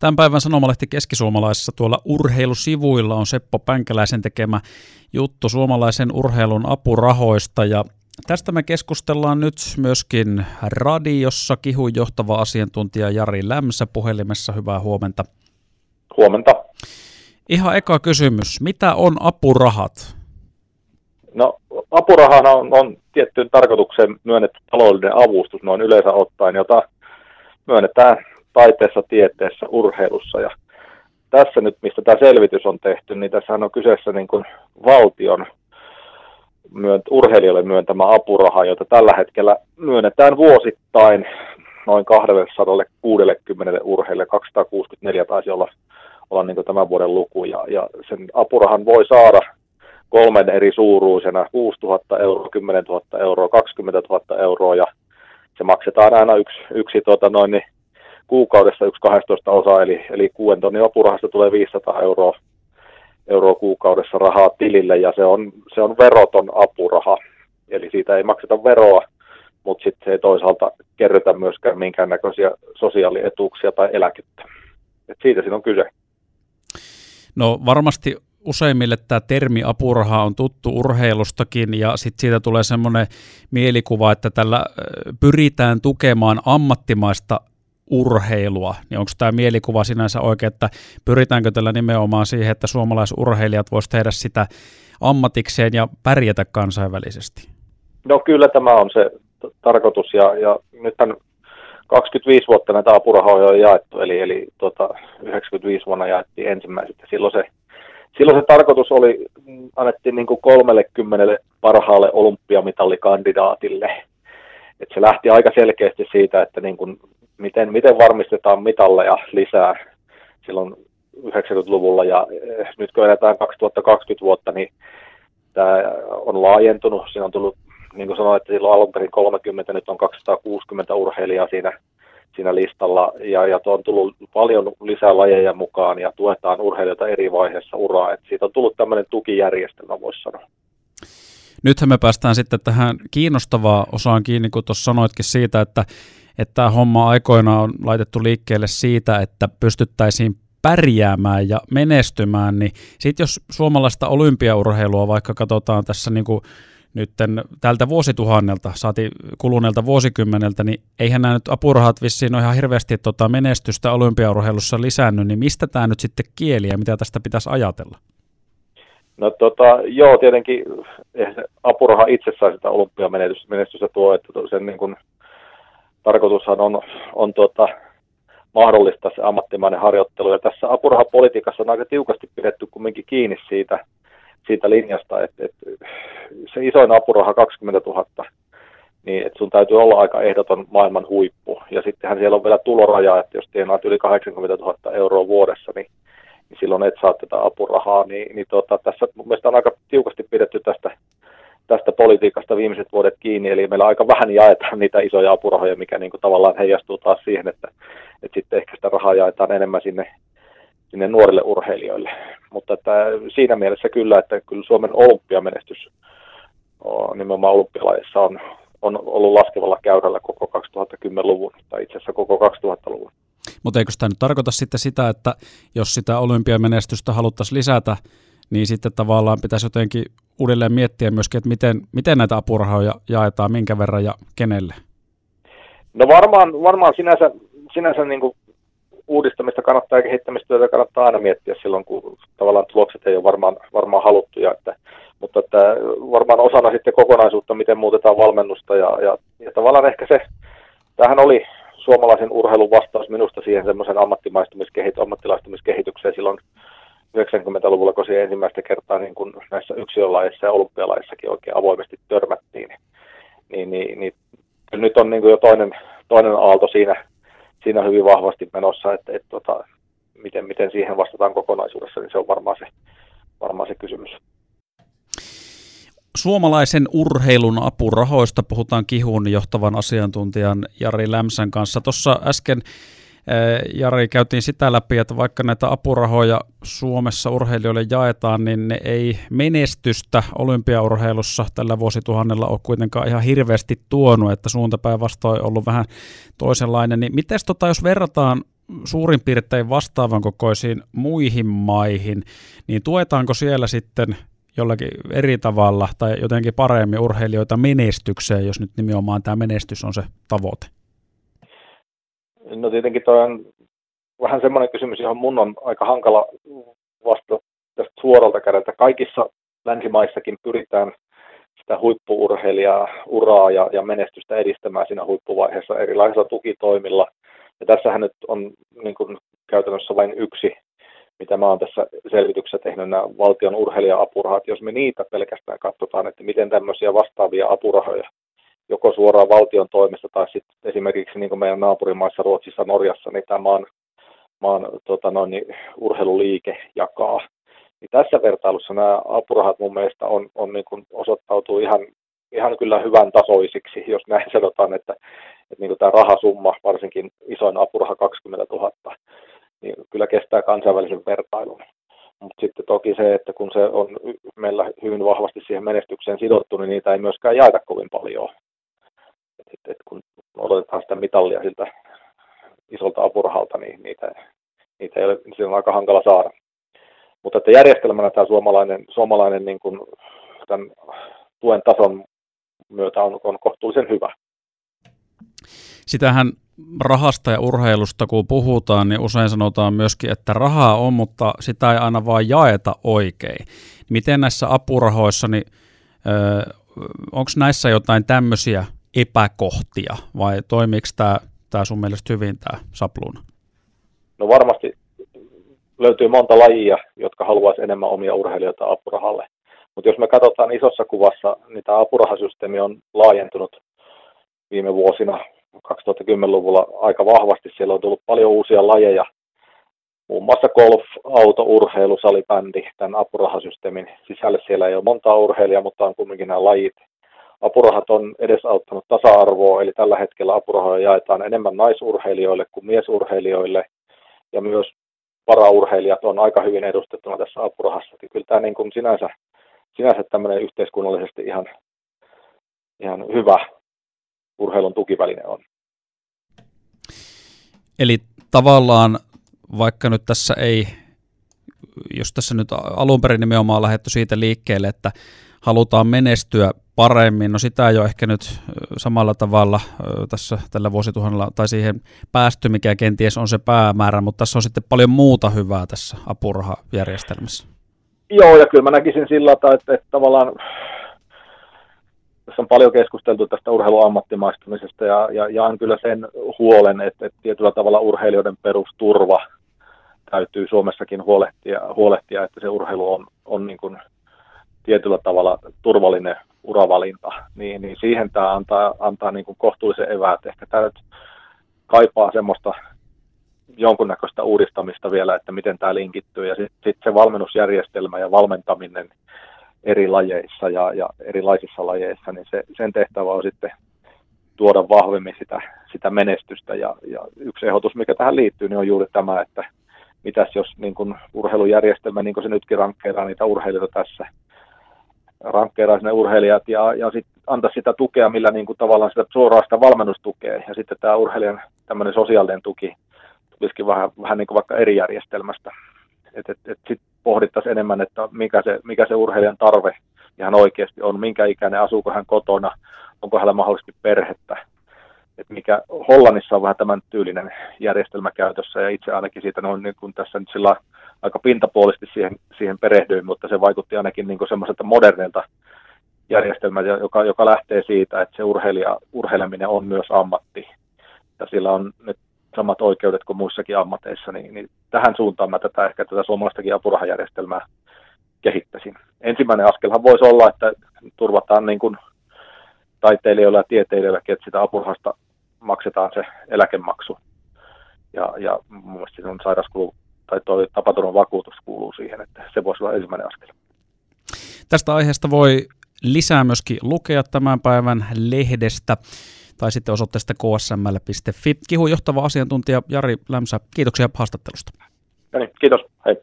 Tämän päivän sanomalehti Keskisuomalaisessa tuolla urheilusivuilla on Seppo Pänkäläisen tekemä juttu suomalaisen urheilun apurahoista ja Tästä me keskustellaan nyt myöskin radiossa. Kihun johtava asiantuntija Jari Lämsä puhelimessa. Hyvää huomenta. Huomenta. Ihan eka kysymys. Mitä on apurahat? No apurahana on, on tiettyyn tarkoitukseen myönnetty taloudellinen avustus noin yleensä ottaen, jota myönnetään taiteessa, tieteessä, urheilussa. Ja tässä nyt, mistä tämä selvitys on tehty, niin tässä on kyseessä niin kuin valtion myönt, urheilijoille myöntämä apuraha, jota tällä hetkellä myönnetään vuosittain noin 260 urheilijalle, 264 taisi olla, olla niin tämän vuoden luku, ja, ja sen apurahan voi saada kolmen eri suuruisena, 6 000 euroa, 10 000 euroa, 20 000 euroa, ja se maksetaan aina yksi, yksi tota noin, niin kuukaudessa yksi 12 osa, eli, eli kuuden tonnin apurahasta tulee 500 euroa, euroa kuukaudessa rahaa tilille, ja se on, se on veroton apuraha, eli siitä ei makseta veroa, mutta sitten se ei toisaalta kerrytä myöskään minkäännäköisiä sosiaalietuuksia tai eläkettä. Et siitä siinä on kyse. No varmasti useimmille tämä termi apuraha on tuttu urheilustakin ja sitten siitä tulee semmoinen mielikuva, että tällä pyritään tukemaan ammattimaista urheilua, niin onko tämä mielikuva sinänsä oikein, että pyritäänkö tällä nimenomaan siihen, että suomalaisurheilijat voisivat tehdä sitä ammatikseen ja pärjätä kansainvälisesti? No kyllä tämä on se t- tarkoitus ja, ja nythän 25 vuotta näitä apurahoja on jaettu, eli, eli tota, 95 vuonna jaettiin ensimmäiset ja silloin se, silloin se tarkoitus oli, annettiin niin kuin 30 parhaalle olympiamitallikandidaatille. Et se lähti aika selkeästi siitä, että niin kuin miten, miten varmistetaan mitalleja lisää silloin 90-luvulla ja eh, nyt kun eletään 2020 vuotta, niin tämä on laajentunut. Siinä on tullut, niin kuin sanoin, että silloin alun perin 30, nyt on 260 urheilijaa siinä, siinä listalla ja, ja on tullut paljon lisää lajeja mukaan ja tuetaan urheilijoita eri vaiheissa uraa. Et siitä on tullut tämmöinen tukijärjestelmä, voisi sanoa. Nythän me päästään sitten tähän kiinnostavaan osaan kiinni, kun tuossa sanoitkin siitä, että että tämä homma aikoinaan on laitettu liikkeelle siitä, että pystyttäisiin pärjäämään ja menestymään, niin sitten jos suomalaista olympiaurheilua vaikka katsotaan tässä niin kuin nyt tältä vuosituhannelta, saati kuluneelta vuosikymmeneltä, niin eihän nämä nyt apurahat vissiin ole ihan hirveästi tota menestystä olympiaurheilussa lisännyt, niin mistä tämä nyt sitten kieli ja mitä tästä pitäisi ajatella? No tota, joo, tietenkin apuraha itsessään sitä olympiamenestystä tuo, että sen niin kuin tarkoitushan on, on tuota, mahdollistaa se ammattimainen harjoittelu. Ja tässä apurahapolitiikassa on aika tiukasti pidetty kumminkin kiinni siitä, siitä linjasta, että, että se isoin apuraha 20 000, niin että sun täytyy olla aika ehdoton maailman huippu. Ja sittenhän siellä on vielä tuloraja, että jos tienaat yli 80 000 euroa vuodessa, niin, niin silloin et saa tätä apurahaa. Niin, niin tota, tässä mun mielestä on aika tiukasti pidetty tästä politiikasta viimeiset vuodet kiinni, eli meillä aika vähän jaetaan niitä isoja apurahoja, mikä niin kuin tavallaan heijastuu taas siihen, että, että sitten ehkä sitä rahaa jaetaan enemmän sinne, sinne nuorille urheilijoille. Mutta että siinä mielessä kyllä, että kyllä Suomen olympiamenestys nimenomaan olympialaisissa on, on ollut laskevalla käyrällä koko 2010-luvun tai itse asiassa koko 2000-luvun. Mutta eikö tämä nyt tarkoita sitten sitä, että jos sitä olympiamenestystä haluttaisiin lisätä, niin sitten tavallaan pitäisi jotenkin uudelleen miettiä myöskin, että miten, miten näitä apurahoja jaetaan, minkä verran ja kenelle? No varmaan, varmaan sinänsä, sinänsä niin kuin uudistamista kannattaa ja kehittämistyötä kannattaa aina miettiä silloin, kun tavallaan tulokset ei ole varmaan, varmaan haluttuja, että, mutta että varmaan osana sitten kokonaisuutta, miten muutetaan valmennusta ja, ja, ja tavallaan ehkä se, tähän oli suomalaisen urheilun vastaus minusta siihen semmoisen ammattilaistumiskehitykseen silloin 90-luvulla, kun siihen ensimmäistä kertaa niin kuin näissä yksilölajeissa ja olympialaissakin oikein avoimesti törmättiin, niin, niin, niin nyt on niin kuin jo toinen, toinen aalto siinä, siinä hyvin vahvasti menossa, että, että tota, miten, miten siihen vastataan kokonaisuudessa, niin se on varmaan se, varmaan se kysymys. Suomalaisen urheilun apurahoista puhutaan Kihun johtavan asiantuntijan Jari Lämsän kanssa. Tuossa äsken Jari, käytiin sitä läpi, että vaikka näitä apurahoja Suomessa urheilijoille jaetaan, niin ne ei menestystä olympiaurheilussa tällä vuosituhannella ole kuitenkaan ihan hirveästi tuonut, että suuntapäin vastoin ollut vähän toisenlainen. Niin miten tota, jos verrataan suurin piirtein vastaavan kokoisiin muihin maihin, niin tuetaanko siellä sitten jollakin eri tavalla tai jotenkin paremmin urheilijoita menestykseen, jos nyt nimenomaan tämä menestys on se tavoite? No tietenkin toi on vähän semmoinen kysymys, johon mun on aika hankala vastata tästä suoralta kädeltä. Kaikissa länsimaissakin pyritään sitä huippuurheilijaa, uraa ja, ja menestystä edistämään siinä huippuvaiheessa erilaisilla tukitoimilla. Ja tässähän nyt on niin kuin käytännössä vain yksi, mitä mä oon tässä selvityksessä tehnyt, nämä valtion urheilija-apurahat. Jos me niitä pelkästään katsotaan, että miten tämmöisiä vastaavia apurahoja joko suoraan valtion toimesta tai sitten esimerkiksi niin kuin meidän naapurimaissa Ruotsissa, Norjassa, niin tämä maan, maan tota noin, niin urheiluliike jakaa niin tässä vertailussa nämä apurahat mun mielestä on, on niin kuin osoittautuu ihan, ihan kyllä hyvän tasoisiksi, jos näin sanotaan, että, että niin kuin tämä rahasumma, varsinkin isoin apuraha 20 000, niin kyllä kestää kansainvälisen vertailun. Mutta sitten toki se, että kun se on meillä hyvin vahvasti siihen menestykseen sidottu, niin niitä ei myöskään jaeta kovin paljon. Et, et, et kun odotetaan sitä mitallia siltä isolta apurahalta, niin niitä, niitä ei ole, niin on aika hankala saada. Mutta että järjestelmänä tämä suomalainen, suomalainen niin kuin tämän tuen tason myötä on, on kohtuullisen hyvä. Sitähän rahasta ja urheilusta kun puhutaan, niin usein sanotaan myöskin, että rahaa on, mutta sitä ei aina vaan jaeta oikein. Miten näissä apurahoissa, niin onko näissä jotain tämmöisiä epäkohtia vai toimiiko tämä, tämä sun mielestä hyvin tämä sapluuna? No varmasti löytyy monta lajia, jotka haluaisi enemmän omia urheilijoita apurahalle. Mutta jos me katsotaan isossa kuvassa, niin tämä apurahasysteemi on laajentunut viime vuosina 2010-luvulla aika vahvasti. Siellä on tullut paljon uusia lajeja, muun muassa golf, auto, urheilu, salibändi, tämän apurahasysteemin sisällä. Siellä ei ole montaa urheilijaa, mutta on kuitenkin nämä lajit. Apurahat on edesauttanut tasa-arvoa, eli tällä hetkellä apurahoja jaetaan enemmän naisurheilijoille kuin miesurheilijoille, ja myös paraurheilijat on aika hyvin edustettuna tässä apurahassa. Kyllä tämä niin kuin sinänsä, sinänsä tämmöinen yhteiskunnallisesti ihan, ihan hyvä urheilun tukiväline on. Eli tavallaan vaikka nyt tässä ei, jos tässä nyt alun perin nimenomaan lähdetty siitä liikkeelle, että halutaan menestyä paremmin. No sitä ei ole ehkä nyt samalla tavalla tässä tällä vuosituhannella tai siihen päästy, mikä kenties on se päämäärä, mutta tässä on sitten paljon muuta hyvää tässä apurahajärjestelmässä. Joo, ja kyllä mä näkisin sillä tavalla, että, että tavallaan tässä on paljon keskusteltu tästä urheiluammattimaistumisesta ja, ja jaan kyllä sen huolen, että, että tietyllä tavalla urheilijoiden perusturva täytyy Suomessakin huolehtia, huolehtia että se urheilu on, on niin kuin tietyllä tavalla turvallinen uravalinta, niin, niin siihen tämä antaa, antaa niin kuin kohtuullisen eväät. Ehkä tämä nyt kaipaa semmoista jonkunnäköistä uudistamista vielä, että miten tämä linkittyy. Ja sitten sit se valmennusjärjestelmä ja valmentaminen eri lajeissa ja, ja erilaisissa lajeissa, niin se, sen tehtävä on sitten tuoda vahvemmin sitä, sitä menestystä. Ja, ja yksi ehdotus, mikä tähän liittyy, niin on juuri tämä, että mitäs jos niin kun urheilujärjestelmä, niin kuin se nytkin rankkeeraa niitä urheilijoita tässä, rankkeeraa sinne urheilijat ja, ja sit antaa sitä tukea, millä niin kuin tavallaan sitä suoraan sitä valmennustukea. Ja sitten tämä urheilijan tämmöinen sosiaalinen tuki tulisikin vähän, vähän niin kuin vaikka eri järjestelmästä. Että et, et sitten pohdittaisiin enemmän, että mikä se, mikä se urheilijan tarve ihan oikeasti on, minkä ikäinen, asuuko hän kotona, onko hänellä mahdollisesti perhettä. Et mikä Hollannissa on vähän tämän tyylinen järjestelmä käytössä ja itse ainakin siitä on niin kuin tässä nyt sillä aika pintapuolisesti siihen, siihen perehdyin, mutta se vaikutti ainakin niin semmoiselta modernilta järjestelmältä, joka, joka lähtee siitä, että se urheilija, urheileminen on myös ammatti. Ja sillä on nyt samat oikeudet kuin muissakin ammateissa, niin, niin tähän suuntaan mä tätä ehkä tätä suomalaistakin apurahajärjestelmää kehittäisin. Ensimmäinen askelhan voisi olla, että turvataan niin kuin taiteilijoille ja tieteilijöille, että sitä apurahasta maksetaan se eläkemaksu. Ja, ja mun mielestä on sairauskulu tai tuo tapaturman vakuutus kuuluu siihen, että se voisi olla ensimmäinen askel. Tästä aiheesta voi lisää myöskin lukea tämän päivän lehdestä tai sitten osoitteesta ksml.fi. Kihu johtava asiantuntija Jari Lämsä, kiitoksia haastattelusta. No niin, kiitos. Hei.